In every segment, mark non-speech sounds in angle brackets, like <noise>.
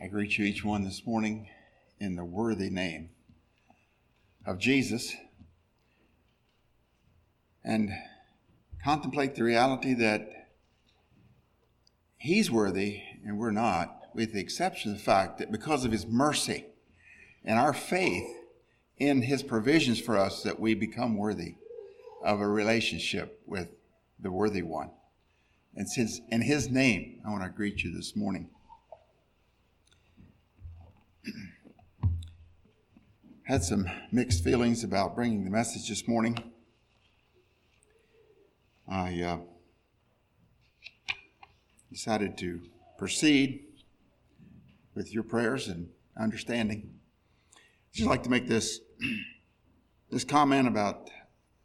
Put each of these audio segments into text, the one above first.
I greet you each one this morning in the worthy name of Jesus and contemplate the reality that He's worthy and we're not, with the exception of the fact that because of His mercy and our faith in His provisions for us, that we become worthy of a relationship with the worthy one. And since in His name, I want to greet you this morning. <clears throat> Had some mixed feelings about bringing the message this morning. I uh, decided to proceed with your prayers and understanding. I'd just like to make this <clears throat> this comment about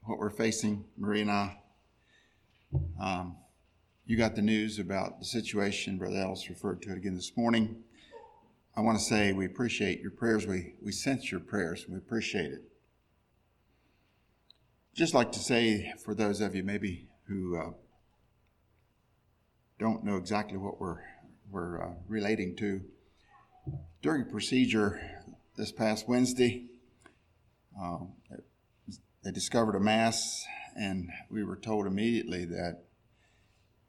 what we're facing, Marie and I. Um, you got the news about the situation. Brother Ellis referred to it again this morning. I want to say we appreciate your prayers. We, we sense your prayers. We appreciate it. Just like to say for those of you maybe who uh, don't know exactly what we're, we're uh, relating to, during a procedure this past Wednesday, uh, they discovered a mass, and we were told immediately that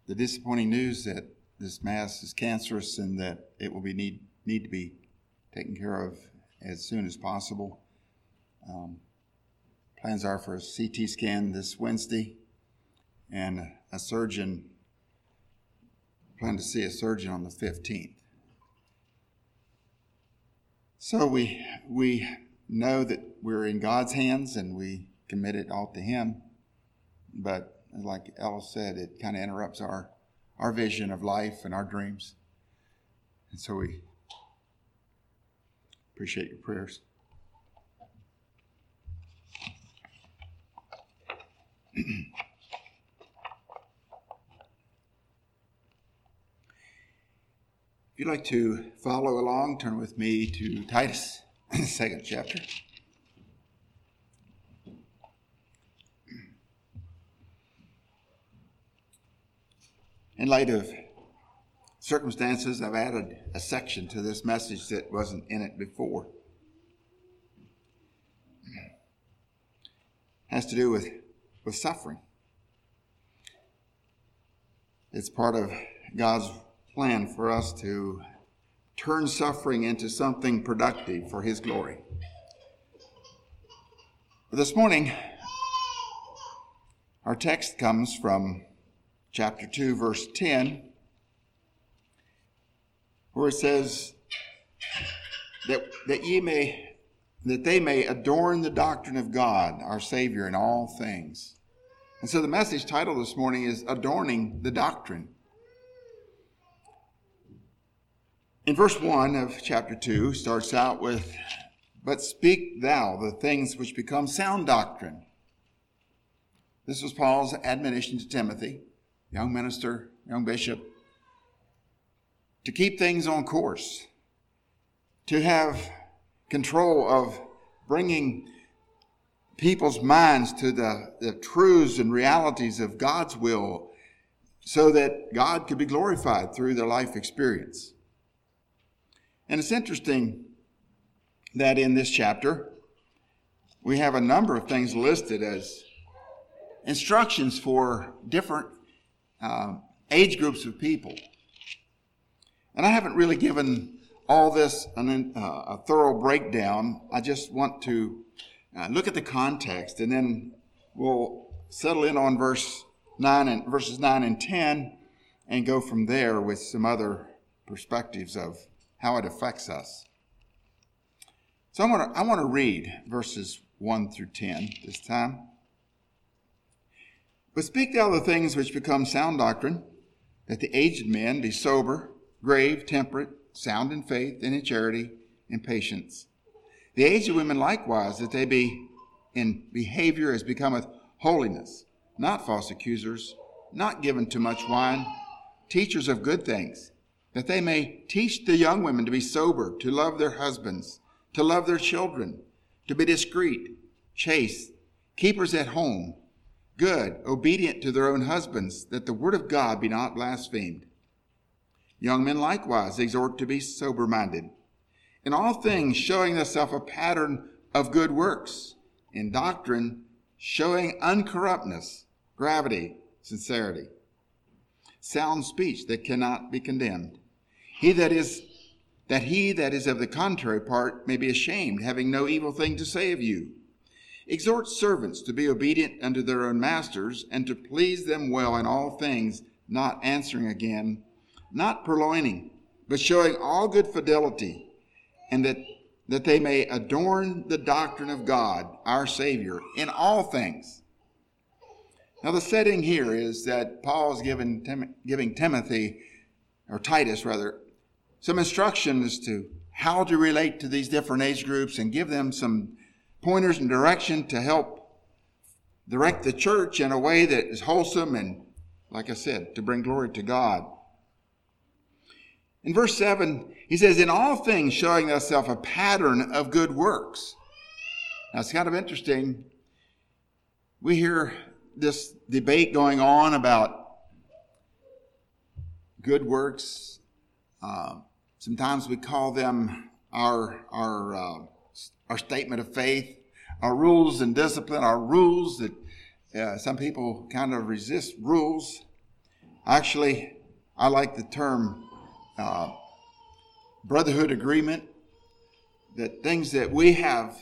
the disappointing news that this mass is cancerous and that it will be need need to be taken care of as soon as possible. Um, plans are for a CT scan this Wednesday, and a surgeon plan to see a surgeon on the 15th. So we we know that we're in God's hands and we commit it all to Him. But like Ellis said, it kind of interrupts our our vision of life and our dreams. And so we Appreciate your prayers. <clears throat> if you'd like to follow along, turn with me to Titus, <clears throat> second chapter. In light of circumstances, I've added a section to this message that wasn't in it before. It has to do with, with suffering. It's part of God's plan for us to turn suffering into something productive for His glory. But this morning, our text comes from chapter 2, verse 10 where it says that, that ye may that they may adorn the doctrine of God, our Savior, in all things. And so the message title this morning is Adorning the Doctrine. In verse 1 of chapter 2 starts out with, But speak thou the things which become sound doctrine. This was Paul's admonition to Timothy, young minister, young bishop, to keep things on course, to have control of bringing people's minds to the, the truths and realities of God's will so that God could be glorified through their life experience. And it's interesting that in this chapter, we have a number of things listed as instructions for different uh, age groups of people. And I haven't really given all this an, uh, a thorough breakdown. I just want to uh, look at the context and then we'll settle in on verse 9 and verses 9 and 10 and go from there with some other perspectives of how it affects us. So I want to I want to read verses 1 through 10 this time. But speak thou the things which become sound doctrine, that the aged men be sober, grave, temperate, sound in faith and in charity and patience. The aged women likewise, that they be in behavior as becometh holiness, not false accusers, not given to much wine, teachers of good things, that they may teach the young women to be sober, to love their husbands, to love their children, to be discreet, chaste, keepers at home, good, obedient to their own husbands, that the word of God be not blasphemed. Young men likewise exhort to be sober minded. In all things, showing thyself a pattern of good works. In doctrine, showing uncorruptness, gravity, sincerity. Sound speech that cannot be condemned. He that is that he that is of the contrary part may be ashamed, having no evil thing to say of you. Exhort servants to be obedient unto their own masters, and to please them well in all things, not answering again, not purloining, but showing all good fidelity, and that, that they may adorn the doctrine of God, our Savior, in all things. Now, the setting here is that Paul is giving, Tim, giving Timothy, or Titus rather, some instruction as to how to relate to these different age groups and give them some pointers and direction to help direct the church in a way that is wholesome and, like I said, to bring glory to God. In verse 7, he says, In all things showing thyself a pattern of good works. Now it's kind of interesting. We hear this debate going on about good works. Uh, Sometimes we call them our, our, uh, our statement of faith, our rules and discipline, our rules that uh, some people kind of resist rules. Actually, I like the term uh, brotherhood agreement, that things that we have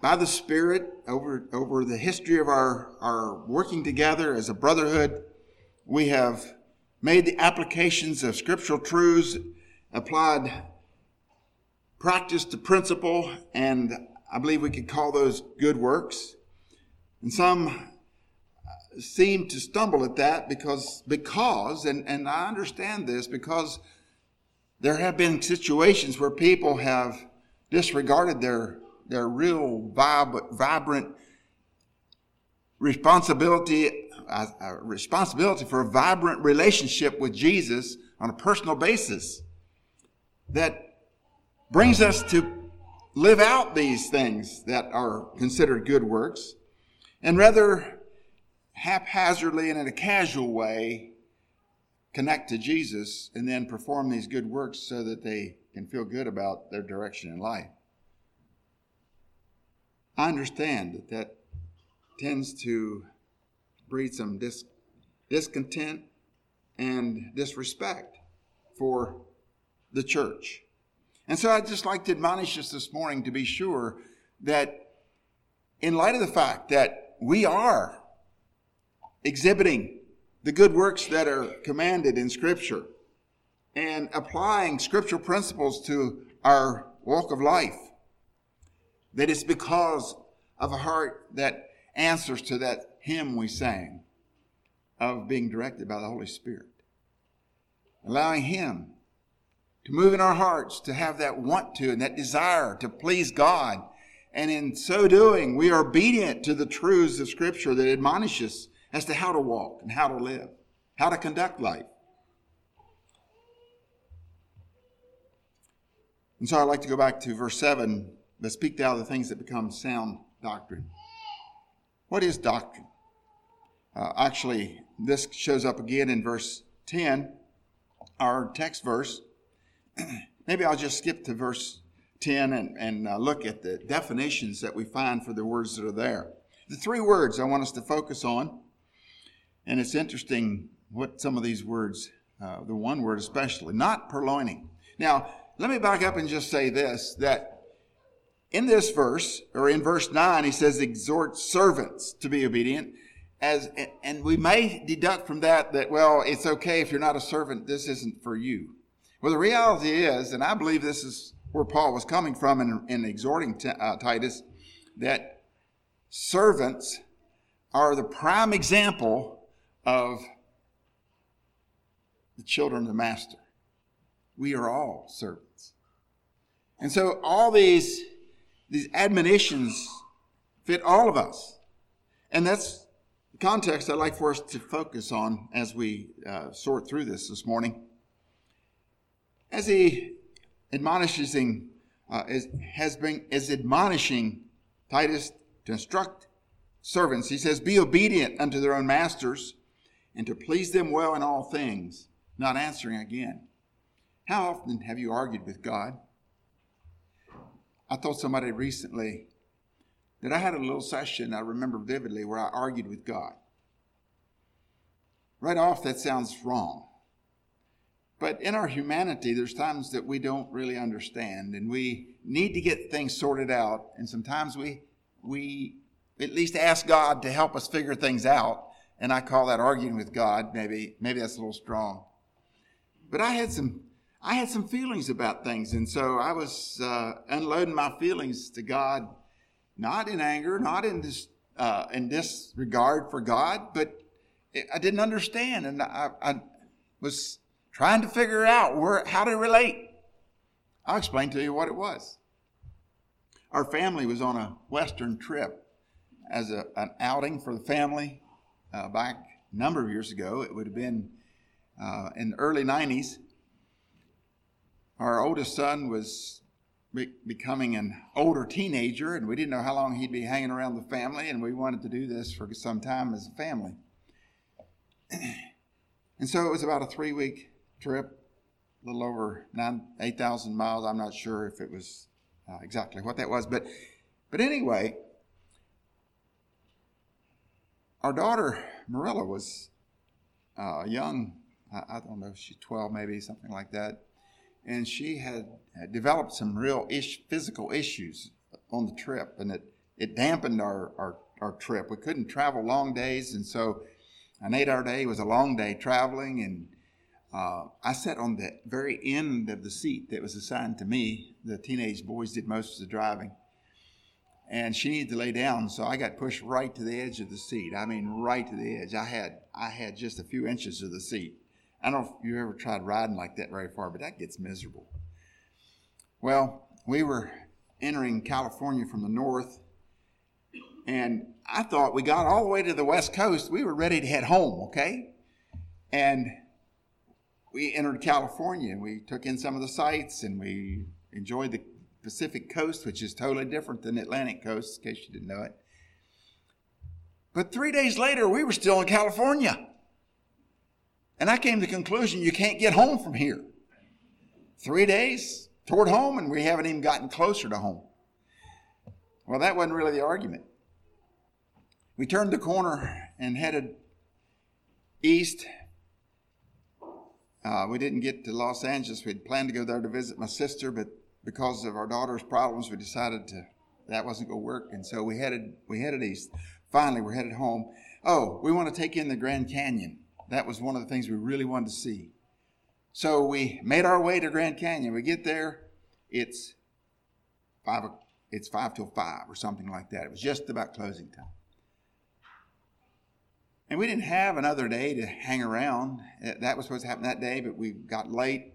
by the Spirit over, over the history of our, our working together as a brotherhood, we have made the applications of scriptural truths applied practice to principle, and I believe we could call those good works. And some seem to stumble at that because, because, and, and I understand this, because there have been situations where people have disregarded their, their real vib- vibrant responsibility, uh, uh, responsibility for a vibrant relationship with Jesus on a personal basis that brings us to live out these things that are considered good works and rather haphazardly and in a casual way connect to Jesus and then perform these good works so that they can feel good about their direction in life. I understand that that tends to breed some dis- discontent and disrespect for the church. And so I'd just like to admonish us this morning to be sure that in light of the fact that we are exhibiting the good works that are commanded in Scripture and applying scriptural principles to our walk of life, that it's because of a heart that answers to that hymn we sang of being directed by the Holy Spirit. Allowing Him to move in our hearts, to have that want to and that desire to please God. And in so doing, we are obedient to the truths of Scripture that admonish us as to how to walk and how to live, how to conduct life. And so I'd like to go back to verse 7 but speak thou the things that become sound doctrine. What is doctrine? Uh, actually, this shows up again in verse 10, our text verse. <clears throat> maybe I'll just skip to verse 10 and, and uh, look at the definitions that we find for the words that are there. The three words I want us to focus on, and it's interesting what some of these words, uh, the one word especially, not purloining. Now, let me back up and just say this that in this verse, or in verse 9, he says, exhort servants to be obedient. As, and we may deduct from that that, well, it's okay if you're not a servant, this isn't for you. Well, the reality is, and I believe this is where Paul was coming from in, in exhorting t- uh, Titus, that servants are the prime example of the children of the master. We are all servants. And so all these, these admonitions fit all of us. And that's the context I'd like for us to focus on as we uh, sort through this this morning. As he admonishes him, uh, is, has been, is admonishing Titus to instruct servants. He says, Be obedient unto their own masters and to please them well in all things, not answering again. How often have you argued with God? I told somebody recently that I had a little session I remember vividly where I argued with God. Right off, that sounds wrong. But in our humanity, there's times that we don't really understand and we need to get things sorted out. And sometimes we, we at least ask God to help us figure things out. And I call that arguing with God. Maybe, maybe that's a little strong. But I had some, I had some feelings about things. And so I was uh, unloading my feelings to God, not in anger, not in this, uh, in disregard for God, but I didn't understand. And I, I was trying to figure out where, how to relate. I'll explain to you what it was. Our family was on a Western trip as a, an outing for the family uh, back a number of years ago. It would have been uh, in the early 90s. Our oldest son was be- becoming an older teenager, and we didn't know how long he'd be hanging around the family, and we wanted to do this for some time as a family. <clears throat> and so it was about a three week trip, a little over nine, 8,000 miles. I'm not sure if it was uh, exactly what that was, but, but anyway, our daughter Marilla was uh, young. I, I, don't know, she's 12 maybe, something like that. And she had, had developed some real ish, physical issues on the trip, and it, it dampened our, our, our trip. We couldn't travel long days, and so an eight hour day was a long day traveling, and uh, I sat on the very end of the seat that was assigned to me. The teenage boys did most of the driving. And she needed to lay down, so I got pushed right to the edge of the seat. I mean, right to the edge. I had I had just a few inches of the seat. I don't know if you ever tried riding like that very far, but that gets miserable. Well, we were entering California from the north, and I thought we got all the way to the west coast. We were ready to head home, okay? And we entered California and we took in some of the sights and we enjoyed the Pacific coast, which is totally different than the Atlantic coast, in case you didn't know it. But three days later, we were still in California. And I came to the conclusion you can't get home from here. Three days toward home, and we haven't even gotten closer to home. Well, that wasn't really the argument. We turned the corner and headed east uh, we didn't get to Los Angeles. We'd planned to go there to visit my sister, but because of our daughter's problems, we decided to that wasn't going to work, and so we headed we headed east. Finally, we're headed home. Oh, we want to take in the Grand Canyon. That was one of the things we really wanted to see. So we made our way to Grand Canyon. We get there, it's five. It's five till five or something like that. It was just about closing time. And we didn't have another day to hang around. That was supposed to happen that day, but we got late.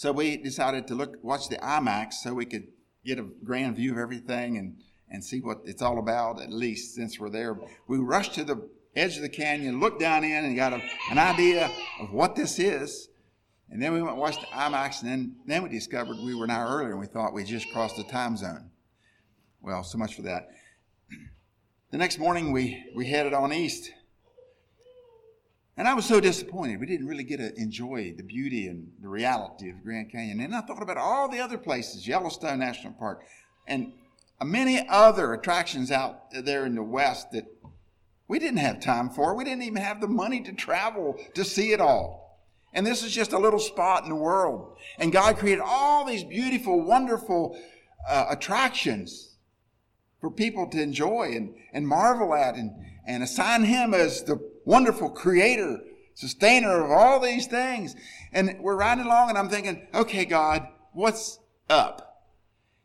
So we decided to look, watch the IMAX so we could get a grand view of everything and, and see what it's all about, at least since we're there. We rushed to the edge of the canyon, looked down in, and got a, an idea of what this is. And then we went and watched the IMAX, and then, then we discovered we were an hour earlier, and we thought we just crossed the time zone. Well, so much for that. <clears throat> The next morning, we, we headed on east. And I was so disappointed. We didn't really get to enjoy the beauty and the reality of Grand Canyon. And I thought about all the other places, Yellowstone National Park, and many other attractions out there in the West that we didn't have time for. We didn't even have the money to travel to see it all. And this is just a little spot in the world. And God created all these beautiful, wonderful uh, attractions for people to enjoy and, and marvel at and, and assign him as the wonderful creator, sustainer of all these things. And we're riding along and I'm thinking, okay, God, what's up?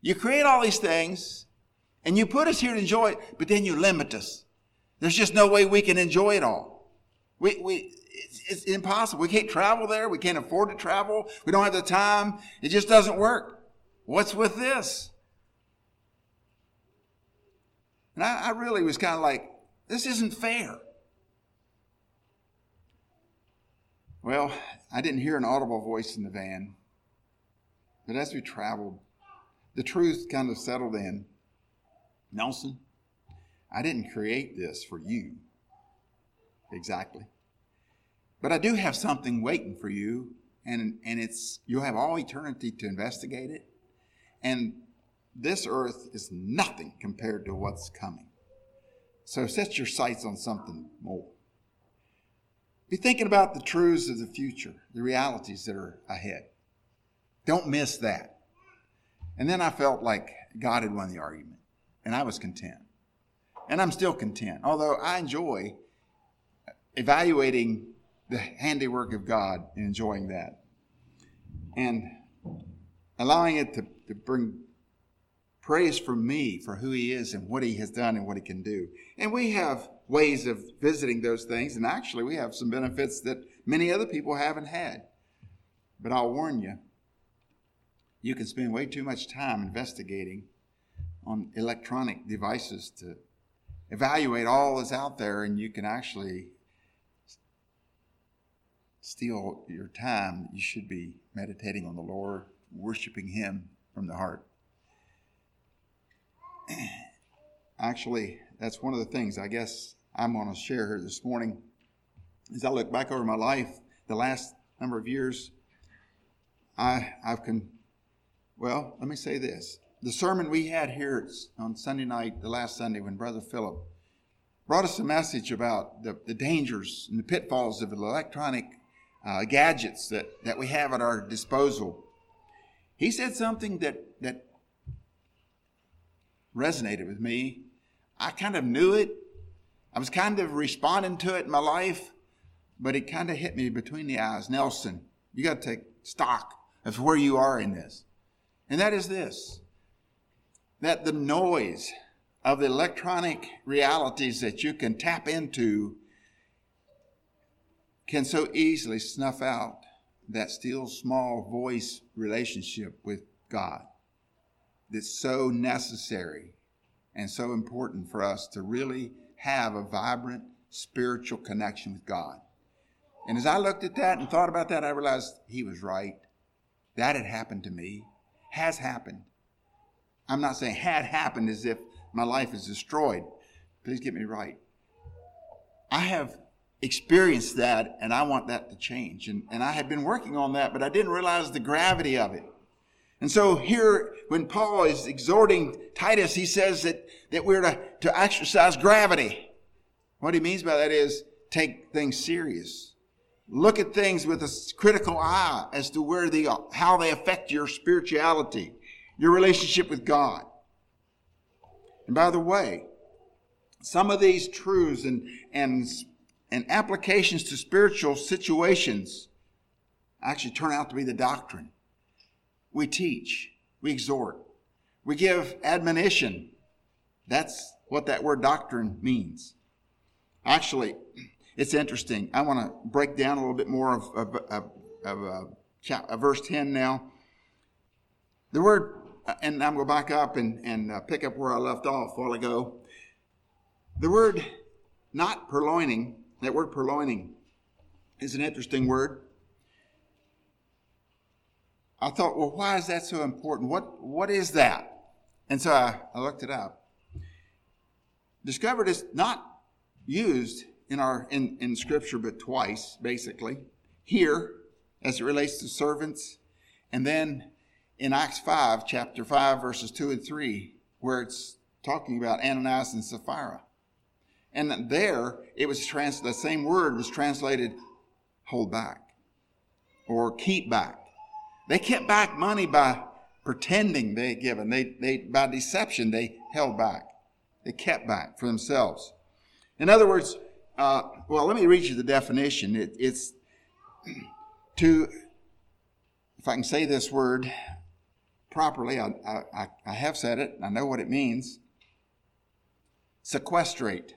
You create all these things and you put us here to enjoy it, but then you limit us. There's just no way we can enjoy it all. We, we, it's, it's impossible. We can't travel there. We can't afford to travel. We don't have the time. It just doesn't work. What's with this? And I, I really was kind of like, this isn't fair. Well, I didn't hear an audible voice in the van. But as we traveled, the truth kind of settled in. Nelson, I didn't create this for you. Exactly. But I do have something waiting for you and and it's you'll have all eternity to investigate it. And this earth is nothing compared to what's coming. So set your sights on something more. Be thinking about the truths of the future, the realities that are ahead. Don't miss that. And then I felt like God had won the argument, and I was content. And I'm still content, although I enjoy evaluating the handiwork of God and enjoying that. And allowing it to, to bring praise from me for who He is and what He has done and what He can do. And we have ways of visiting those things, and actually, we have some benefits that many other people haven't had. But I'll warn you, you can spend way too much time investigating on electronic devices to evaluate all that's out there, and you can actually steal your time. You should be meditating on the Lord, worshiping Him from the heart. <clears throat> Actually, that's one of the things I guess I'm going to share here this morning. As I look back over my life, the last number of years, I, I've con, well, let me say this. The sermon we had here on Sunday night, the last Sunday, when Brother Philip brought us a message about the, the dangers and the pitfalls of the electronic uh, gadgets that, that we have at our disposal. He said something that, that resonated with me. I kind of knew it. I was kind of responding to it in my life, but it kind of hit me between the eyes. Nelson, you got to take stock of where you are in this. And that is this that the noise of the electronic realities that you can tap into can so easily snuff out that still small voice relationship with God that's so necessary and so important for us to really have a vibrant spiritual connection with God. And as I looked at that and thought about that, I realized he was right. That had happened to me, has happened. I'm not saying had happened as if my life is destroyed. Please get me right. I have experienced that and I want that to change. And, and I had been working on that, but I didn't realize the gravity of it. And so here, when Paul is exhorting Titus, he says that, that we're to, to exercise gravity. What he means by that is take things serious. Look at things with a critical eye as to where they, how they affect your spirituality, your relationship with God. And by the way, some of these truths and, and, and applications to spiritual situations actually turn out to be the doctrine we teach, we exhort, we give admonition. That's what that word doctrine means. Actually, it's interesting. I want to break down a little bit more of, of, of, of uh, verse 10 now. The word, and I'm going to back up and, and uh, pick up where I left off a while ago. The word not purloining, that word purloining, is an interesting word. I thought, well, why is that so important? What, what is that? And so I, I looked it up. Discovered it's not used in our in, in scripture but twice, basically. Here, as it relates to servants, and then in Acts 5, chapter 5, verses 2 and 3, where it's talking about Ananias and Sapphira. And there, it was trans- the same word was translated hold back or keep back. They kept back money by pretending they had given. They, they, by deception, they held back. They kept back for themselves. In other words, uh, well, let me read you the definition. It, it's <clears throat> to, if I can say this word properly, I, I, I have said it, I know what it means. Sequestrate.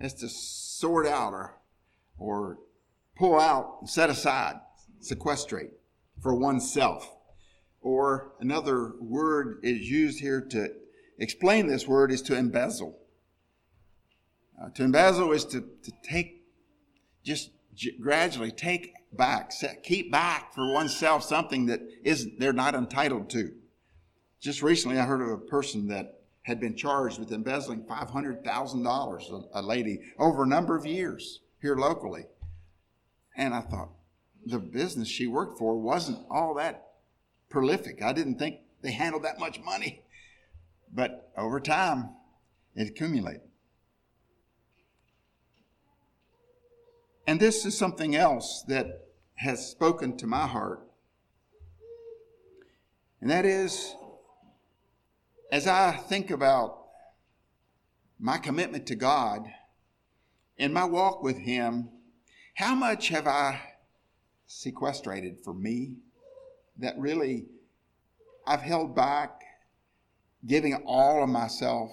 It's to sort out or, or pull out and set aside. Sequestrate for oneself. Or another word is used here to explain this word is to embezzle. Uh, to embezzle is to, to take, just gradually take back, set, keep back for oneself something that isn't, they're not entitled to. Just recently, I heard of a person that had been charged with embezzling $500,000, a lady, over a number of years here locally. And I thought, the business she worked for wasn't all that prolific. I didn't think they handled that much money. But over time, it accumulated. And this is something else that has spoken to my heart. And that is, as I think about my commitment to God and my walk with Him, how much have I sequestrated for me that really I've held back, giving all of myself,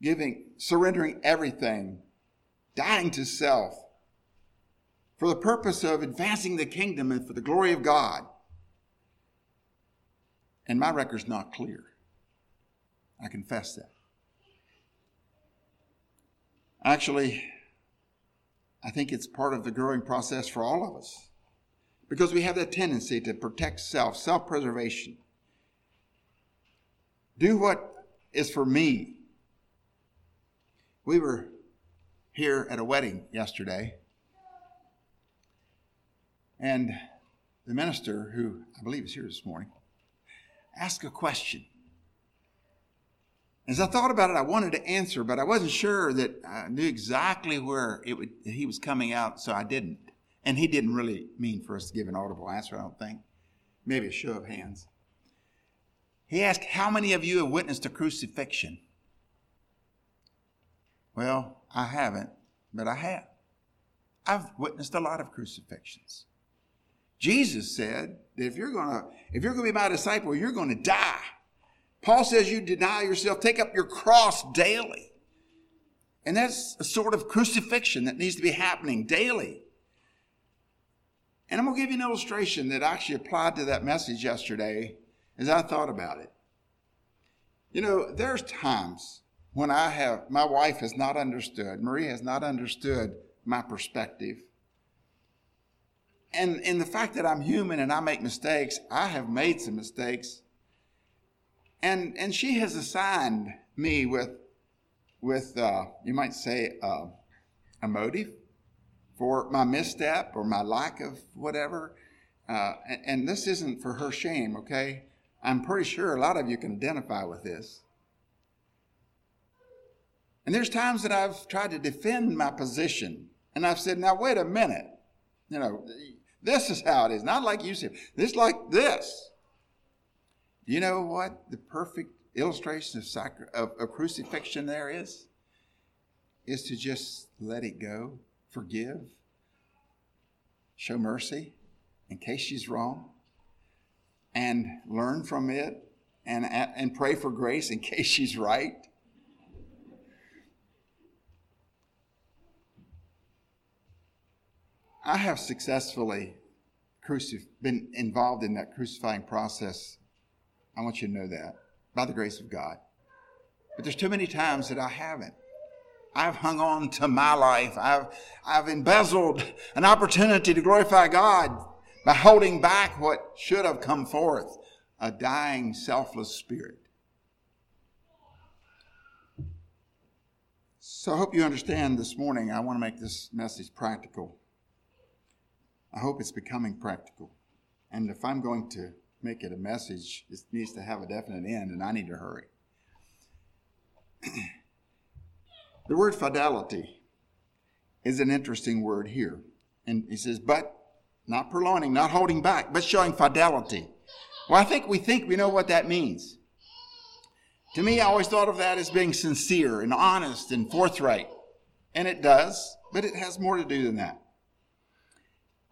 giving, surrendering everything, dying to self for the purpose of advancing the kingdom and for the glory of God. And my record's not clear. I confess that. Actually, I think it's part of the growing process for all of us because we have that tendency to protect self, self preservation. Do what is for me. We were here at a wedding yesterday, and the minister, who I believe is here this morning, asked a question. As I thought about it, I wanted to answer, but I wasn't sure that I knew exactly where it would, he was coming out, so I didn't. And he didn't really mean for us to give an audible answer, I don't think. Maybe a show of hands. He asked, How many of you have witnessed a crucifixion? Well, I haven't, but I have. I've witnessed a lot of crucifixions. Jesus said that if you're gonna if you're gonna be my disciple, you're gonna die. Paul says you deny yourself, take up your cross daily. And that's a sort of crucifixion that needs to be happening daily. And I'm going to give you an illustration that actually applied to that message yesterday as I thought about it. You know, there's times when I have, my wife has not understood, Marie has not understood my perspective. And in the fact that I'm human and I make mistakes, I have made some mistakes. And, and she has assigned me with, with uh, you might say, uh, a motive for my misstep or my lack of whatever. Uh, and, this isn't for her shame, okay? I'm pretty sure a lot of you can identify with this. And there's times that I've tried to defend my position, and I've said, now wait a minute. You know, this is how it is. Not like you said, this like this. Do You know what the perfect illustration of, sacri- of, of crucifixion there is? Is to just let it go, forgive, show mercy in case she's wrong, and learn from it and, and pray for grace in <laughs> case she's right. I have successfully crucif- been involved in that crucifying process. I want you to know that by the grace of God. But there's too many times that I haven't. I've hung on to my life. I've, I've embezzled an opportunity to glorify God by holding back what should have come forth a dying, selfless spirit. So I hope you understand this morning. I want to make this message practical. I hope it's becoming practical. And if I'm going to make it a message, it needs to have a definite end, and I need to hurry. <clears throat> the word fidelity is an interesting word here. And he says, but not purloining, not holding back, but showing fidelity. Well, I think we think we know what that means. To me, I always thought of that as being sincere and honest and forthright. And it does, but it has more to do than that.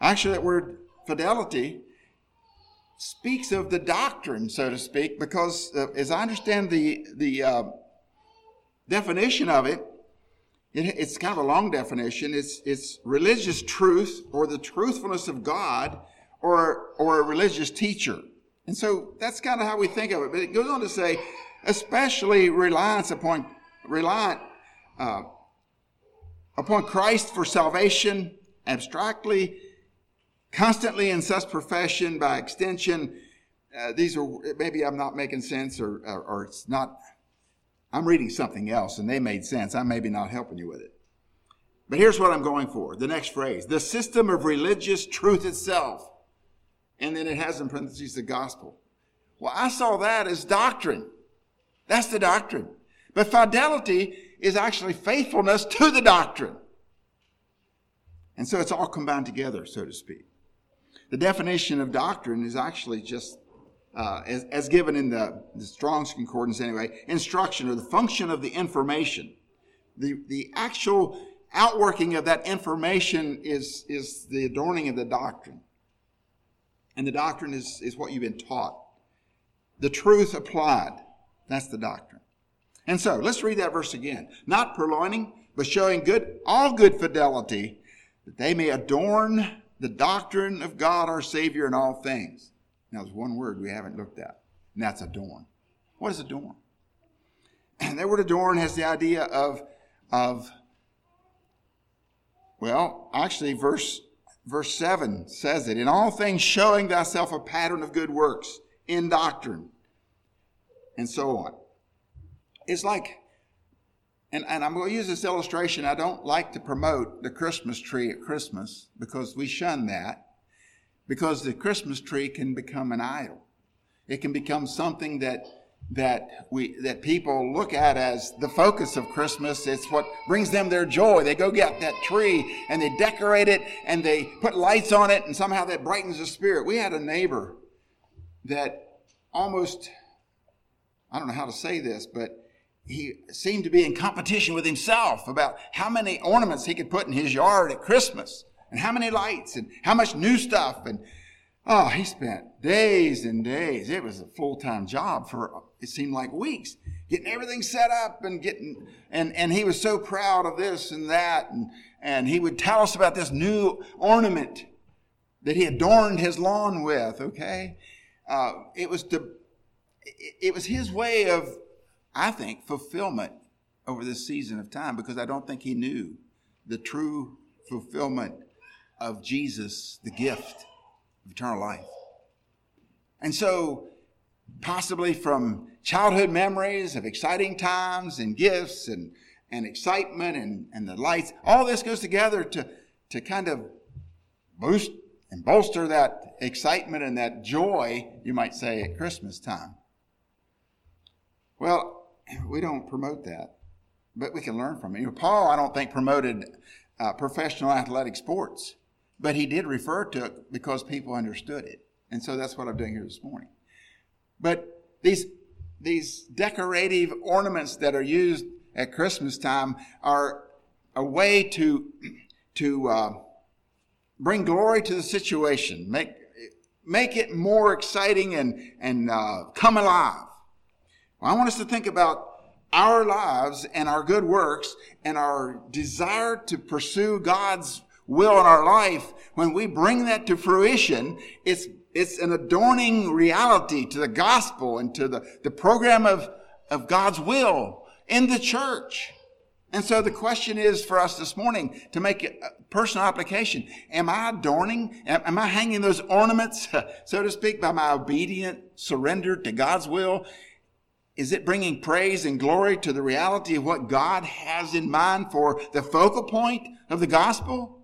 Actually, that word fidelity speaks of the doctrine, so to speak, because uh, as I understand the, the uh, definition of it, it, it's kind of a long definition. It's, it's religious truth or the truthfulness of God or, or a religious teacher. And so that's kind of how we think of it. But it goes on to say, especially reliance upon, reliant uh, upon Christ for salvation, abstractly constantly in such profession by extension uh, these are maybe i'm not making sense or, or, or, it's not i'm reading something else and they made sense i'm maybe not helping you with it But here's what I'm going for the next phrase the system of religious truth itself. And then it has in parentheses the gospel. Well, I saw that as doctrine. That's the doctrine. But fidelity is actually faithfulness to the doctrine. And so it's all combined together, so to speak. The definition of doctrine is actually just, uh, as, as, given in the, the Strong's Concordance anyway, instruction or the function of the information. The, the actual outworking of that information is, is the adorning of the doctrine. And the doctrine is, is what you've been taught. The truth applied. That's the doctrine. And so let's read that verse again. Not purloining, but showing good, all good fidelity, that they may adorn the doctrine of God our Savior in all things. Now, there's one word we haven't looked at, and that's adorn. What is adorn? And <clears throat> that word adorn has the idea of, of well, actually, verse, verse 7 says it in all things showing thyself a pattern of good works in doctrine, and so on. It's like, and, and I'm going to use this illustration. I don't like to promote the Christmas tree at Christmas because we shun that, because the Christmas tree can become an idol. It can become something that that we that people look at as the focus of Christmas. It's what brings them their joy. They go get that tree and they decorate it and they put lights on it and somehow that brightens the spirit. We had a neighbor that almost I don't know how to say this, but he seemed to be in competition with himself about how many ornaments he could put in his yard at Christmas and how many lights and how much new stuff and Oh, he spent days and days. It was a full time job for it seemed like weeks, getting everything set up and getting and and he was so proud of this and that and and he would tell us about this new ornament that he adorned his lawn with. Okay, uh, it was to it was his way of, I think, fulfillment over this season of time because I don't think he knew the true fulfillment of Jesus, the gift of eternal life. And so, possibly from childhood memories of exciting times and gifts and, and excitement and, and the lights, all this goes together to, to kind of boost and bolster that excitement and that joy, you might say, at Christmas time. Well, we don't promote that, but we can learn from it. You know, Paul, I don't think, promoted uh, professional athletic sports. But he did refer to it because people understood it. And so that's what I'm doing here this morning. But these, these decorative ornaments that are used at Christmas time are a way to, to uh, bring glory to the situation, make, make it more exciting and, and uh, come alive. Well, I want us to think about our lives and our good works and our desire to pursue God's will in our life, when we bring that to fruition, it's, it's an adorning reality to the gospel and to the, the program of, of God's will in the church. And so the question is for us this morning to make a personal application. Am I adorning? Am I hanging those ornaments, <laughs> so to speak, by my obedient surrender to God's will? Is it bringing praise and glory to the reality of what God has in mind for the focal point of the gospel?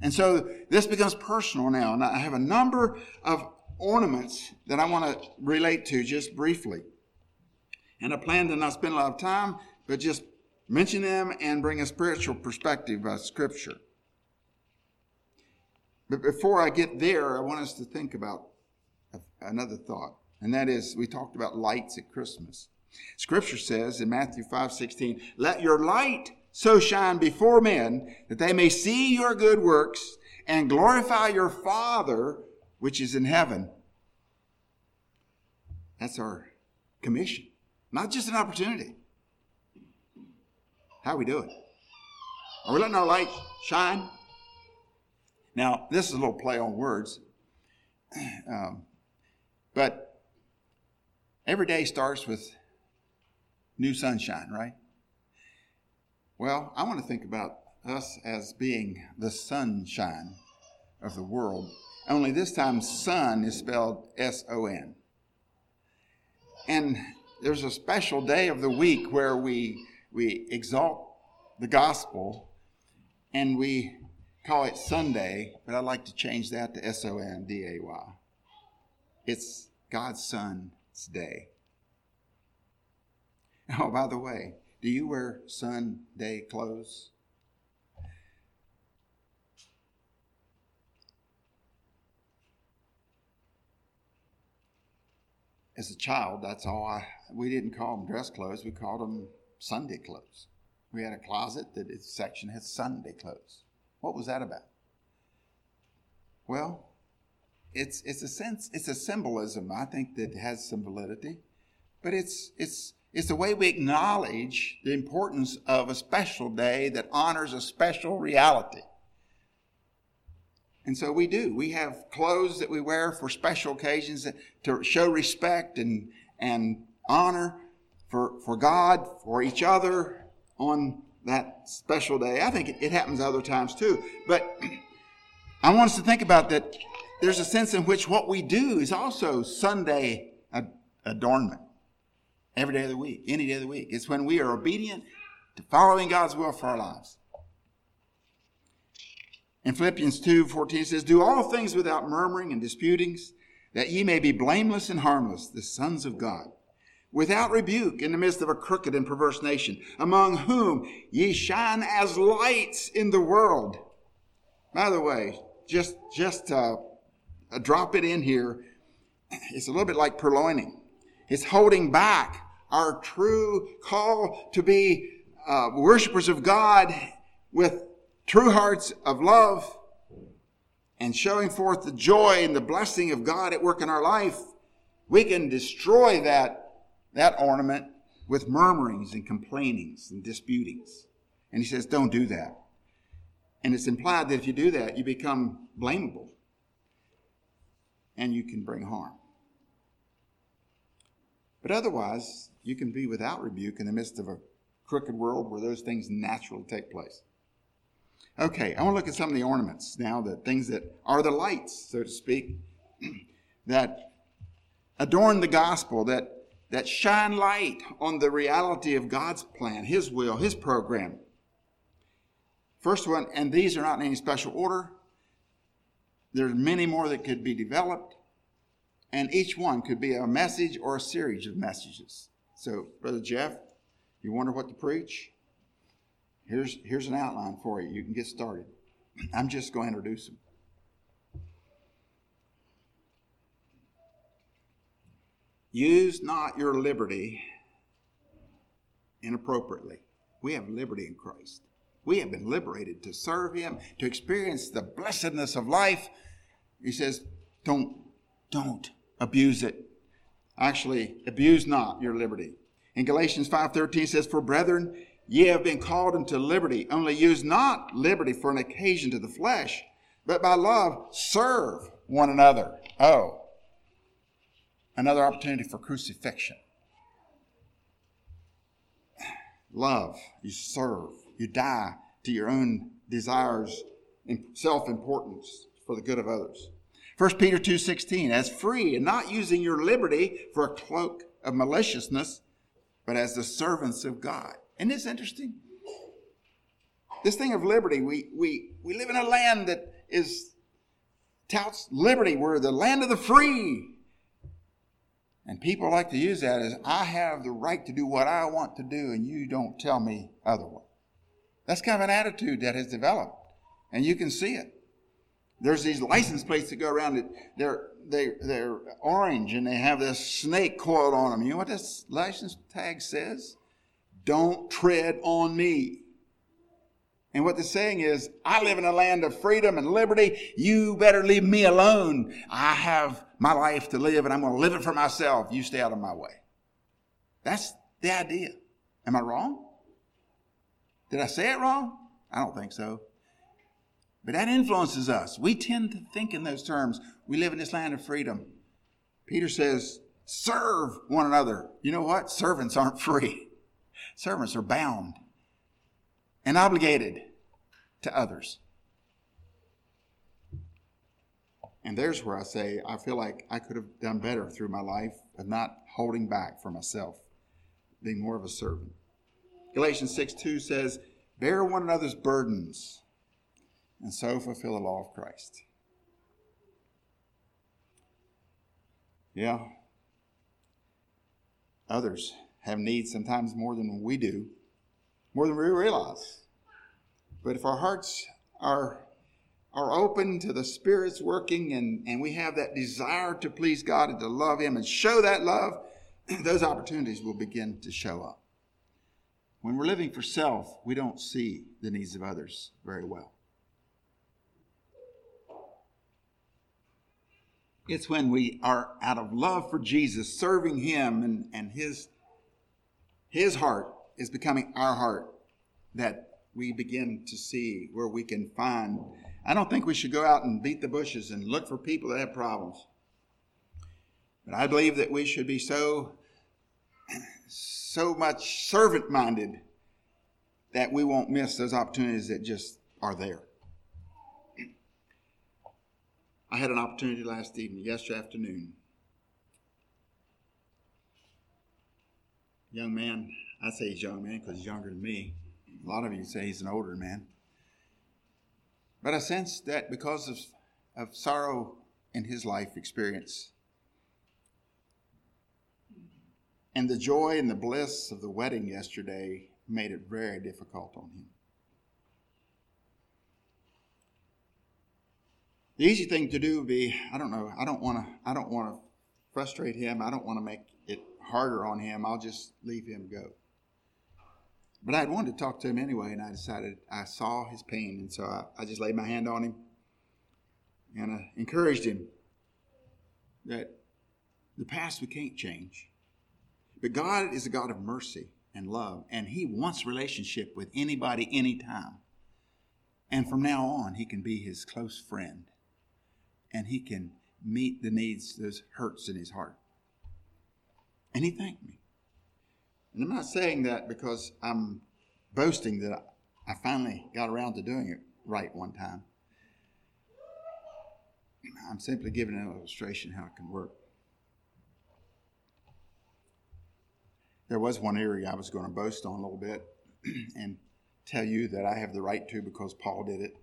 And so this becomes personal now. And I have a number of ornaments that I want to relate to just briefly. And I plan to not spend a lot of time, but just mention them and bring a spiritual perspective of Scripture. But before I get there, I want us to think about another thought. And that is, we talked about lights at Christmas. Scripture says in Matthew 5 16, let your light so shine before men that they may see your good works and glorify your Father which is in heaven. That's our commission, not just an opportunity. How are we doing? Are we letting our light shine? Now, this is a little play on words, <clears throat> um, but every day starts with new sunshine, right? Well, I want to think about us as being the sunshine of the world, only this time sun is spelled S O N. And there's a special day of the week where we, we exalt the gospel and we call it Sunday, but I'd like to change that to S O N D A Y. It's God's Son's day. Oh, by the way, do you wear Sunday clothes? As a child, that's all I, we didn't call them dress clothes, we called them Sunday clothes. We had a closet that its section had Sunday clothes. What was that about? Well, it's it's a sense, it's a symbolism. I think that has some validity, but it's it's it's the way we acknowledge the importance of a special day that honors a special reality. And so we do. We have clothes that we wear for special occasions to show respect and, and honor for, for God, for each other on that special day. I think it, it happens other times too. But <clears throat> I want us to think about that there's a sense in which what we do is also Sunday adornment every day of the week, any day of the week. It's when we are obedient to following God's will for our lives. In Philippians 2 14 says, Do all things without murmuring and disputings, that ye may be blameless and harmless, the sons of God, without rebuke in the midst of a crooked and perverse nation, among whom ye shine as lights in the world. By the way, just just uh, drop it in here. It's a little bit like purloining. It's holding back our true call to be uh, worshipers of God with true hearts of love and showing forth the joy and the blessing of God at work in our life. We can destroy that that ornament with murmurings and complainings and disputings. And he says, don't do that. And it's implied that if you do that, you become blamable and you can bring harm. But otherwise, you can be without rebuke in the midst of a crooked world where those things naturally take place. Okay, I want to look at some of the ornaments now, the things that are the lights, so to speak, <clears throat> that adorn the gospel, that that shine light on the reality of God's plan, His will, His program. First one, and these are not in any special order. There's many more that could be developed, and each one could be a message or a series of messages. So, Brother Jeff, you wonder what to preach? Here's, here's an outline for you. You can get started. <clears throat> I'm just going to introduce them. Use not your liberty inappropriately. We have liberty in Christ. We have been liberated to serve Him, to experience the blessedness of life. He says, don't, don't abuse it. Actually, abuse not your liberty. In Galatians 5.13 says, For brethren, ye have been called into liberty. Only use not liberty for an occasion to the flesh, but by love serve one another. Oh, another opportunity for crucifixion. Love, you serve, you die to your own desires and self-importance for the good of others. 1 Peter 2:16 as free and not using your liberty for a cloak of maliciousness but as the servants of God. Isn't this interesting? This thing of liberty, we, we, we live in a land that is touts liberty. We're the land of the free. And people like to use that as I have the right to do what I want to do and you don't tell me otherwise. That's kind of an attitude that has developed. And you can see it. There's these license plates that go around it. They're, they, they're orange and they have this snake coiled on them. You know what this license tag says? Don't tread on me. And what they're saying is, I live in a land of freedom and liberty. You better leave me alone. I have my life to live and I'm going to live it for myself. You stay out of my way. That's the idea. Am I wrong? Did I say it wrong? I don't think so. But that influences us. We tend to think in those terms. We live in this land of freedom. Peter says, serve one another. You know what? Servants aren't <laughs> free. Servants are bound and obligated to others. And there's where I say, I feel like I could have done better through my life of not holding back for myself, being more of a servant. Galatians 6 2 says, Bear one another's burdens and so fulfill the law of Christ. Yeah. Others have needs sometimes more than we do, more than we realize. But if our hearts are are open to the Spirit's working and, and we have that desire to please God and to love Him and show that love, <clears throat> those opportunities will begin to show up. When we're living for self, we don't see the needs of others very well. It's when we are out of love for Jesus, serving Him and, and His, His heart is becoming our heart, that we begin to see where we can find. I don't think we should go out and beat the bushes and look for people that have problems. But I believe that we should be so, so much servant minded that we won't miss those opportunities that just are there. I had an opportunity last evening, yesterday afternoon. Young man, I say he's young man because he's younger than me. A lot of you say he's an older man. But I sense that because of, of sorrow in his life experience and the joy and the bliss of the wedding yesterday made it very difficult on him. The easy thing to do would be, I don't know, I don't want to, I don't want to frustrate him. I don't want to make it harder on him. I'll just leave him go. But I had wanted to talk to him anyway, and I decided I saw his pain, and so I, I just laid my hand on him and I encouraged him that the past we can't change. But God is a God of mercy and love, and He wants relationship with anybody, anytime. And from now on, He can be his close friend and he can meet the needs, those hurts in his heart. And he thanked me. And I'm not saying that because I'm boasting that I finally got around to doing it right one time. I'm simply giving an illustration how it can work. There was one area I was going to boast on a little bit <clears throat> and tell you that I have the right to because Paul did it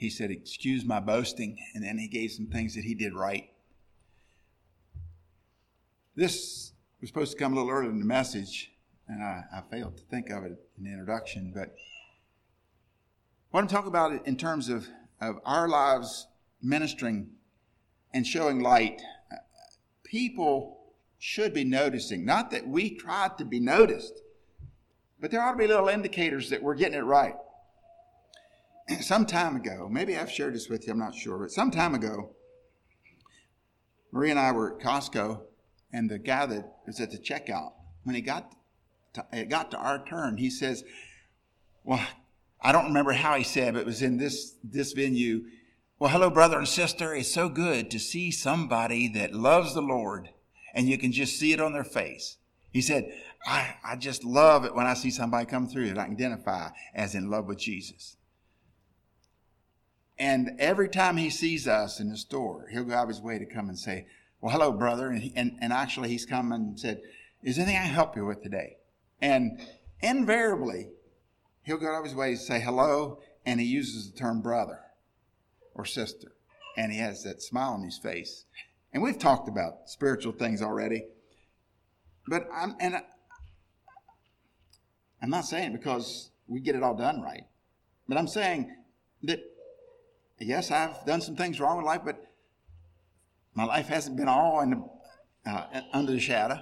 he said, Excuse my boasting. And then he gave some things that he did right. This was supposed to come a little earlier in the message, and I, I failed to think of it in the introduction. But what I'm talking about in terms of, of our lives ministering and showing light, people should be noticing. Not that we try to be noticed, but there ought to be little indicators that we're getting it right. <clears throat> some time ago, maybe I've shared this with you, I'm not sure, but some time ago, Marie and I were at Costco, and the guy that was at the checkout, when he got to, it got to our turn, he says, "Well, I don't remember how he said, but it was in this this venue. Well, hello, brother and sister. It's so good to see somebody that loves the Lord, and you can just see it on their face." He said, I, I just love it when I see somebody come through that I can identify as in love with Jesus. And every time he sees us in the store, he'll go out of his way to come and say, Well, hello, brother. And, he, and, and actually, he's come and said, Is there anything I can help you with today? And invariably, he'll go out of his way to say hello, and he uses the term brother or sister. And he has that smile on his face. And we've talked about spiritual things already. But I'm, and I, I'm not saying because we get it all done right, but I'm saying that yes, I've done some things wrong in life, but my life hasn't been all in the, uh, under the shadow,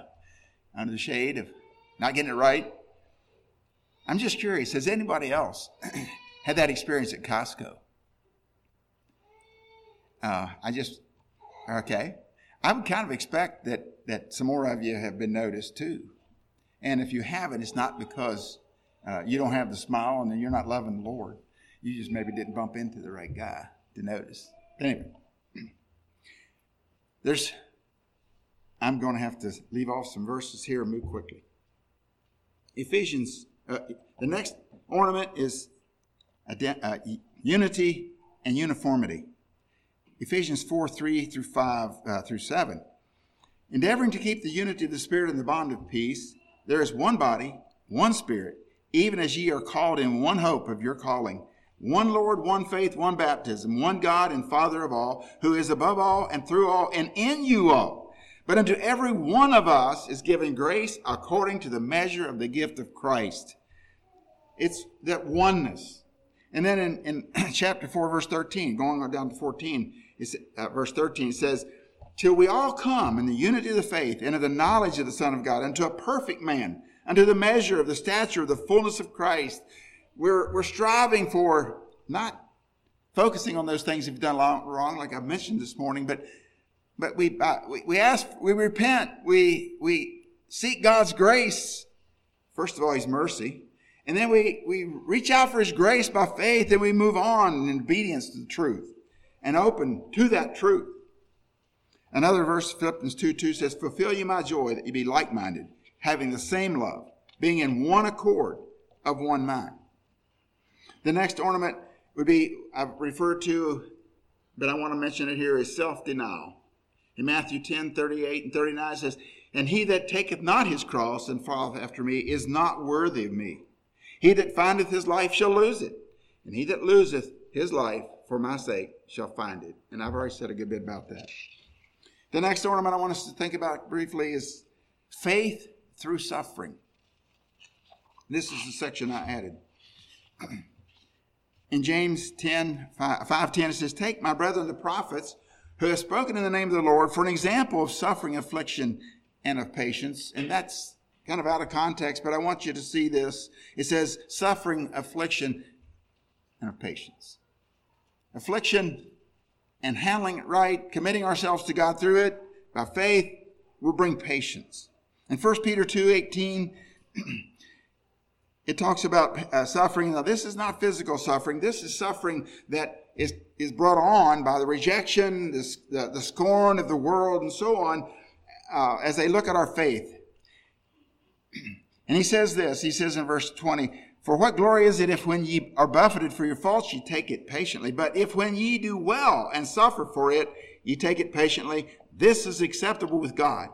under the shade of not getting it right. I'm just curious, has anybody else <clears throat> had that experience at Costco? Uh, I just, okay. I would kind of expect that, that some more of you have been noticed too. And if you haven't, it's not because uh, you don't have the smile and you're not loving the Lord. You just maybe didn't bump into the right guy to notice. Anyway, <clears throat> there's, I'm going to have to leave off some verses here and move quickly. Ephesians, uh, the next ornament is uh, unity and uniformity. Ephesians 4 3 through 5 uh, through 7. Endeavoring to keep the unity of the Spirit in the bond of peace, there is one body, one Spirit, even as ye are called in one hope of your calling one Lord, one faith, one baptism, one God and Father of all, who is above all and through all and in you all. But unto every one of us is given grace according to the measure of the gift of Christ. It's that oneness. And then in, in <clears throat> chapter 4, verse 13, going on down to 14, it's, uh, verse 13 says, Till we all come in the unity of the faith and of the knowledge of the Son of God, unto a perfect man, unto the measure of the stature of the fullness of Christ, we're, we're striving for not focusing on those things we've done wrong, like I mentioned this morning, but but we, uh, we, we ask, we repent, we, we seek God's grace. First of all, His mercy. And then we, we reach out for His grace by faith and we move on in obedience to the truth and open to that truth. Another verse, Philippians 2 2 says, Fulfill you my joy that you be like minded, having the same love, being in one accord of one mind. The next ornament would be, I've referred to, but I want to mention it here, is self denial. In Matthew 10 38 and 39 says, And he that taketh not his cross and followeth after me is not worthy of me. He that findeth his life shall lose it, and he that loseth his life for my sake shall find it. And I've already said a good bit about that. The next ornament I want us to think about briefly is faith through suffering. This is the section I added. <clears throat> In James 10, 5, 5 10, it says, Take my brethren the prophets who have spoken in the name of the Lord for an example of suffering, affliction, and of patience. And that's kind of out of context, but I want you to see this. It says suffering, affliction, and of patience. Affliction and handling it right, committing ourselves to God through it by faith will bring patience. In 1 Peter 2 18, <clears throat> it talks about uh, suffering. Now, this is not physical suffering. This is suffering that is, is brought on by the rejection, the, the, the scorn of the world, and so on, uh, as they look at our faith. And he says this, he says in verse 20, For what glory is it if when ye are buffeted for your faults, ye take it patiently? But if when ye do well and suffer for it, ye take it patiently, this is acceptable with God.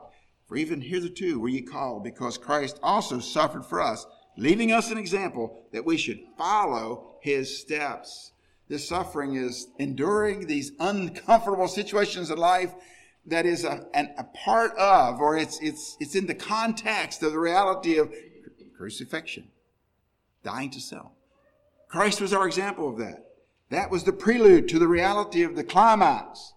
For even hitherto were ye called, because Christ also suffered for us, leaving us an example that we should follow his steps. This suffering is enduring these uncomfortable situations in life that is a, an, a part of, or it's, it's, it's in the context of the reality of crucifixion, dying to self. Christ was our example of that. That was the prelude to the reality of the climax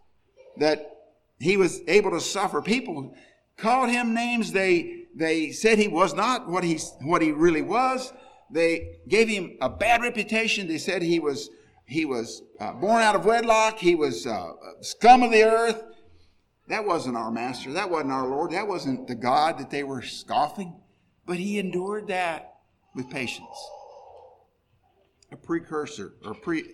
that he was able to suffer. People called him names they they said he was not what he, what he really was. They gave him a bad reputation. They said he was, he was uh, born out of wedlock. He was uh, scum of the earth. That wasn't our master. That wasn't our Lord. That wasn't the God that they were scoffing. But he endured that with patience. A precursor, or pre,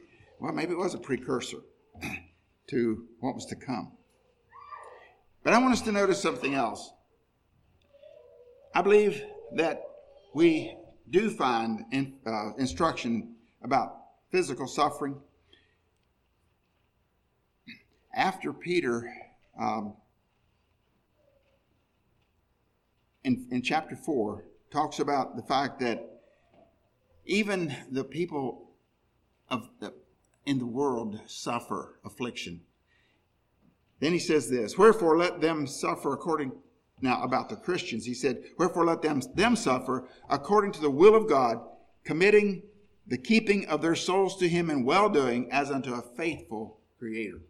well, maybe it was a precursor <clears throat> to what was to come. But I want us to notice something else. I believe that we do find in, uh, instruction about physical suffering. After Peter, um, in, in chapter 4, talks about the fact that even the people of the, in the world suffer affliction. Then he says this Wherefore let them suffer according now, about the Christians, he said, Wherefore let them, them suffer according to the will of God, committing the keeping of their souls to him in well doing as unto a faithful Creator.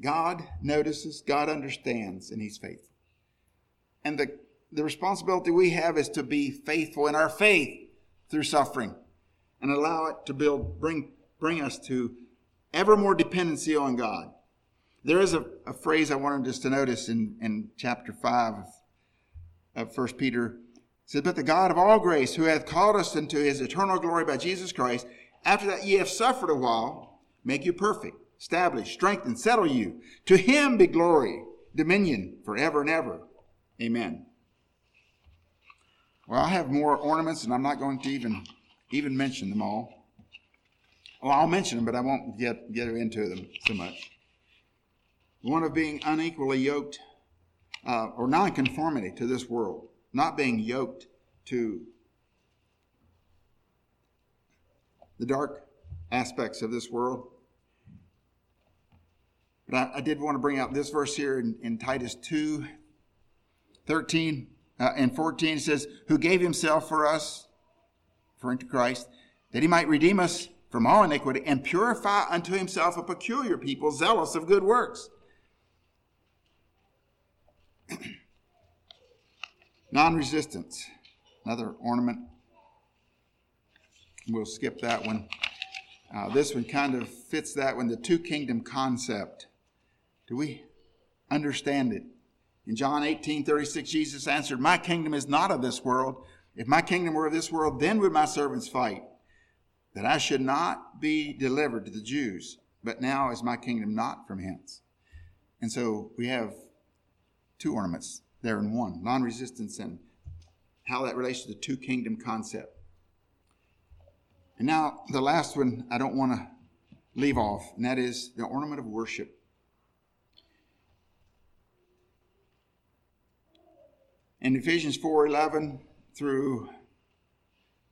God notices, God understands, and he's faithful. And the, the responsibility we have is to be faithful in our faith through suffering and allow it to build, bring, bring us to ever more dependency on God. There is a, a phrase I wanted us to notice in, in chapter 5 of, of 1 Peter. It says, But the God of all grace, who hath called us into his eternal glory by Jesus Christ, after that ye have suffered a while, make you perfect, establish, strengthen, settle you. To him be glory, dominion, forever and ever. Amen. Well, I have more ornaments, and I'm not going to even even mention them all. Well, I'll mention them, but I won't get get into them so much one of being unequally yoked uh, or nonconformity to this world, not being yoked to the dark aspects of this world. But I, I did want to bring out this verse here in, in Titus 2 13 uh, and 14. It says, Who gave himself for us, referring to Christ, that he might redeem us from all iniquity and purify unto himself a peculiar people, zealous of good works. Non resistance, another ornament. We'll skip that one. Uh, this one kind of fits that one, the two kingdom concept. Do we understand it? In John 18 36, Jesus answered, My kingdom is not of this world. If my kingdom were of this world, then would my servants fight, that I should not be delivered to the Jews. But now is my kingdom not from hence. And so we have two ornaments there in one non resistance and how that relates to the two kingdom concept. And now the last one I don't want to leave off, and that is the ornament of worship. In Ephesians 4:11 through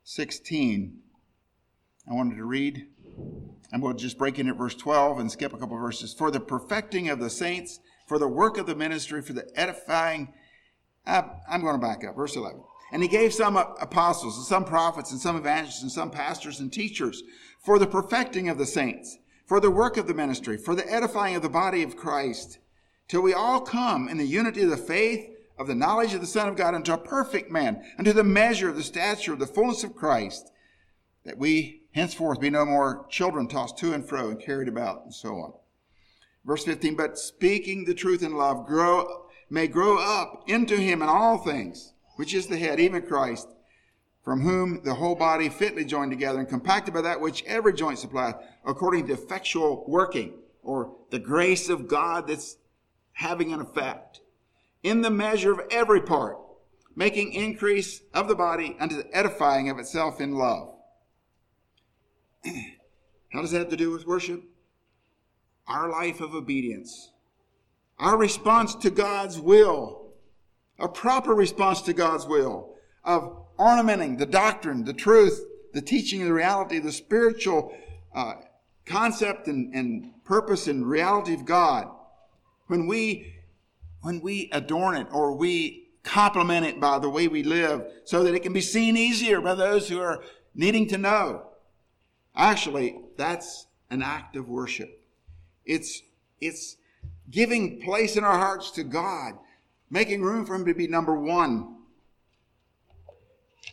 16, I wanted to read, and we'll just break in at verse 12 and skip a couple verses. For the perfecting of the saints, for the work of the ministry, for the edifying. I'm going to back up. Verse 11. And he gave some uh, apostles, and some prophets, and some evangelists, and some pastors and teachers for the perfecting of the saints, for the work of the ministry, for the edifying of the body of Christ, till we all come in the unity of the faith, of the knowledge of the Son of God, unto a perfect man, unto the measure of the stature of the fullness of Christ, that we henceforth be no more children tossed to and fro and carried about, and so on. Verse 15, but speaking the truth in love, grow, may grow up into him in all things which is the head, even Christ, from whom the whole body fitly joined together and compacted by that which every joint supplieth, according to effectual working, or the grace of God that's having an effect, in the measure of every part, making increase of the body unto the edifying of itself in love. <clears throat> How does that have to do with worship? Our life of obedience, our response to God's will a proper response to God's will, of ornamenting the doctrine, the truth, the teaching, the reality, the spiritual uh, concept and, and purpose and reality of God. When we when we adorn it or we complement it by the way we live so that it can be seen easier by those who are needing to know. Actually, that's an act of worship. It's, it's giving place in our hearts to God making room for him to be number one.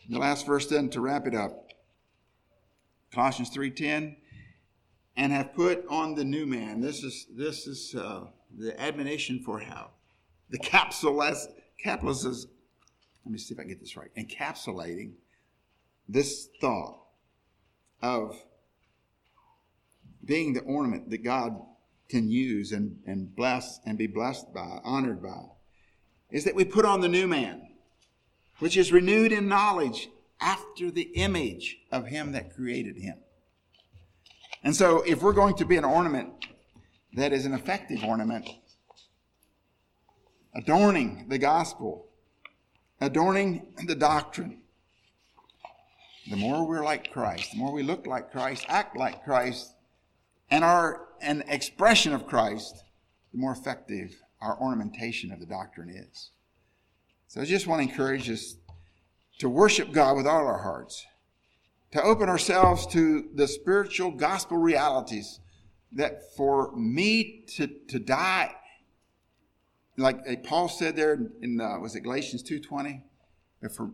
The last verse then to wrap it up. Colossians 3:10 and have put on the new man. This is this is uh, the admonition for how the capsule capitalizes. Let me see if I get this right. Encapsulating this thought of being the ornament that God can use and, and bless and be blessed by, honored by is that we put on the new man, which is renewed in knowledge after the image of him that created him. And so, if we're going to be an ornament that is an effective ornament, adorning the gospel, adorning the doctrine, the more we're like Christ, the more we look like Christ, act like Christ, and are an expression of Christ, the more effective our ornamentation of the doctrine is. So I just want to encourage us to worship God with all our hearts, to open ourselves to the spiritual gospel realities that for me to, to die, like Paul said there in, uh, was it Galatians 2.20? For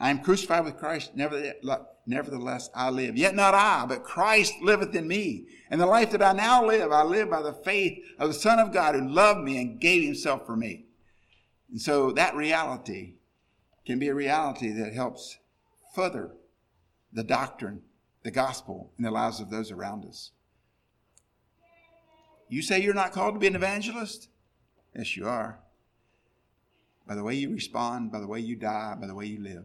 I am crucified with Christ, nevertheless, I live. Yet not I, but Christ liveth in me. And the life that I now live, I live by the faith of the Son of God who loved me and gave himself for me. And so that reality can be a reality that helps further the doctrine, the gospel in the lives of those around us. You say you're not called to be an evangelist? Yes, you are. By the way you respond, by the way you die, by the way you live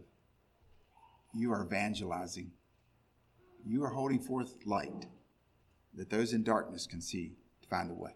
you are evangelizing. You are holding forth light that those in darkness can see to find a way.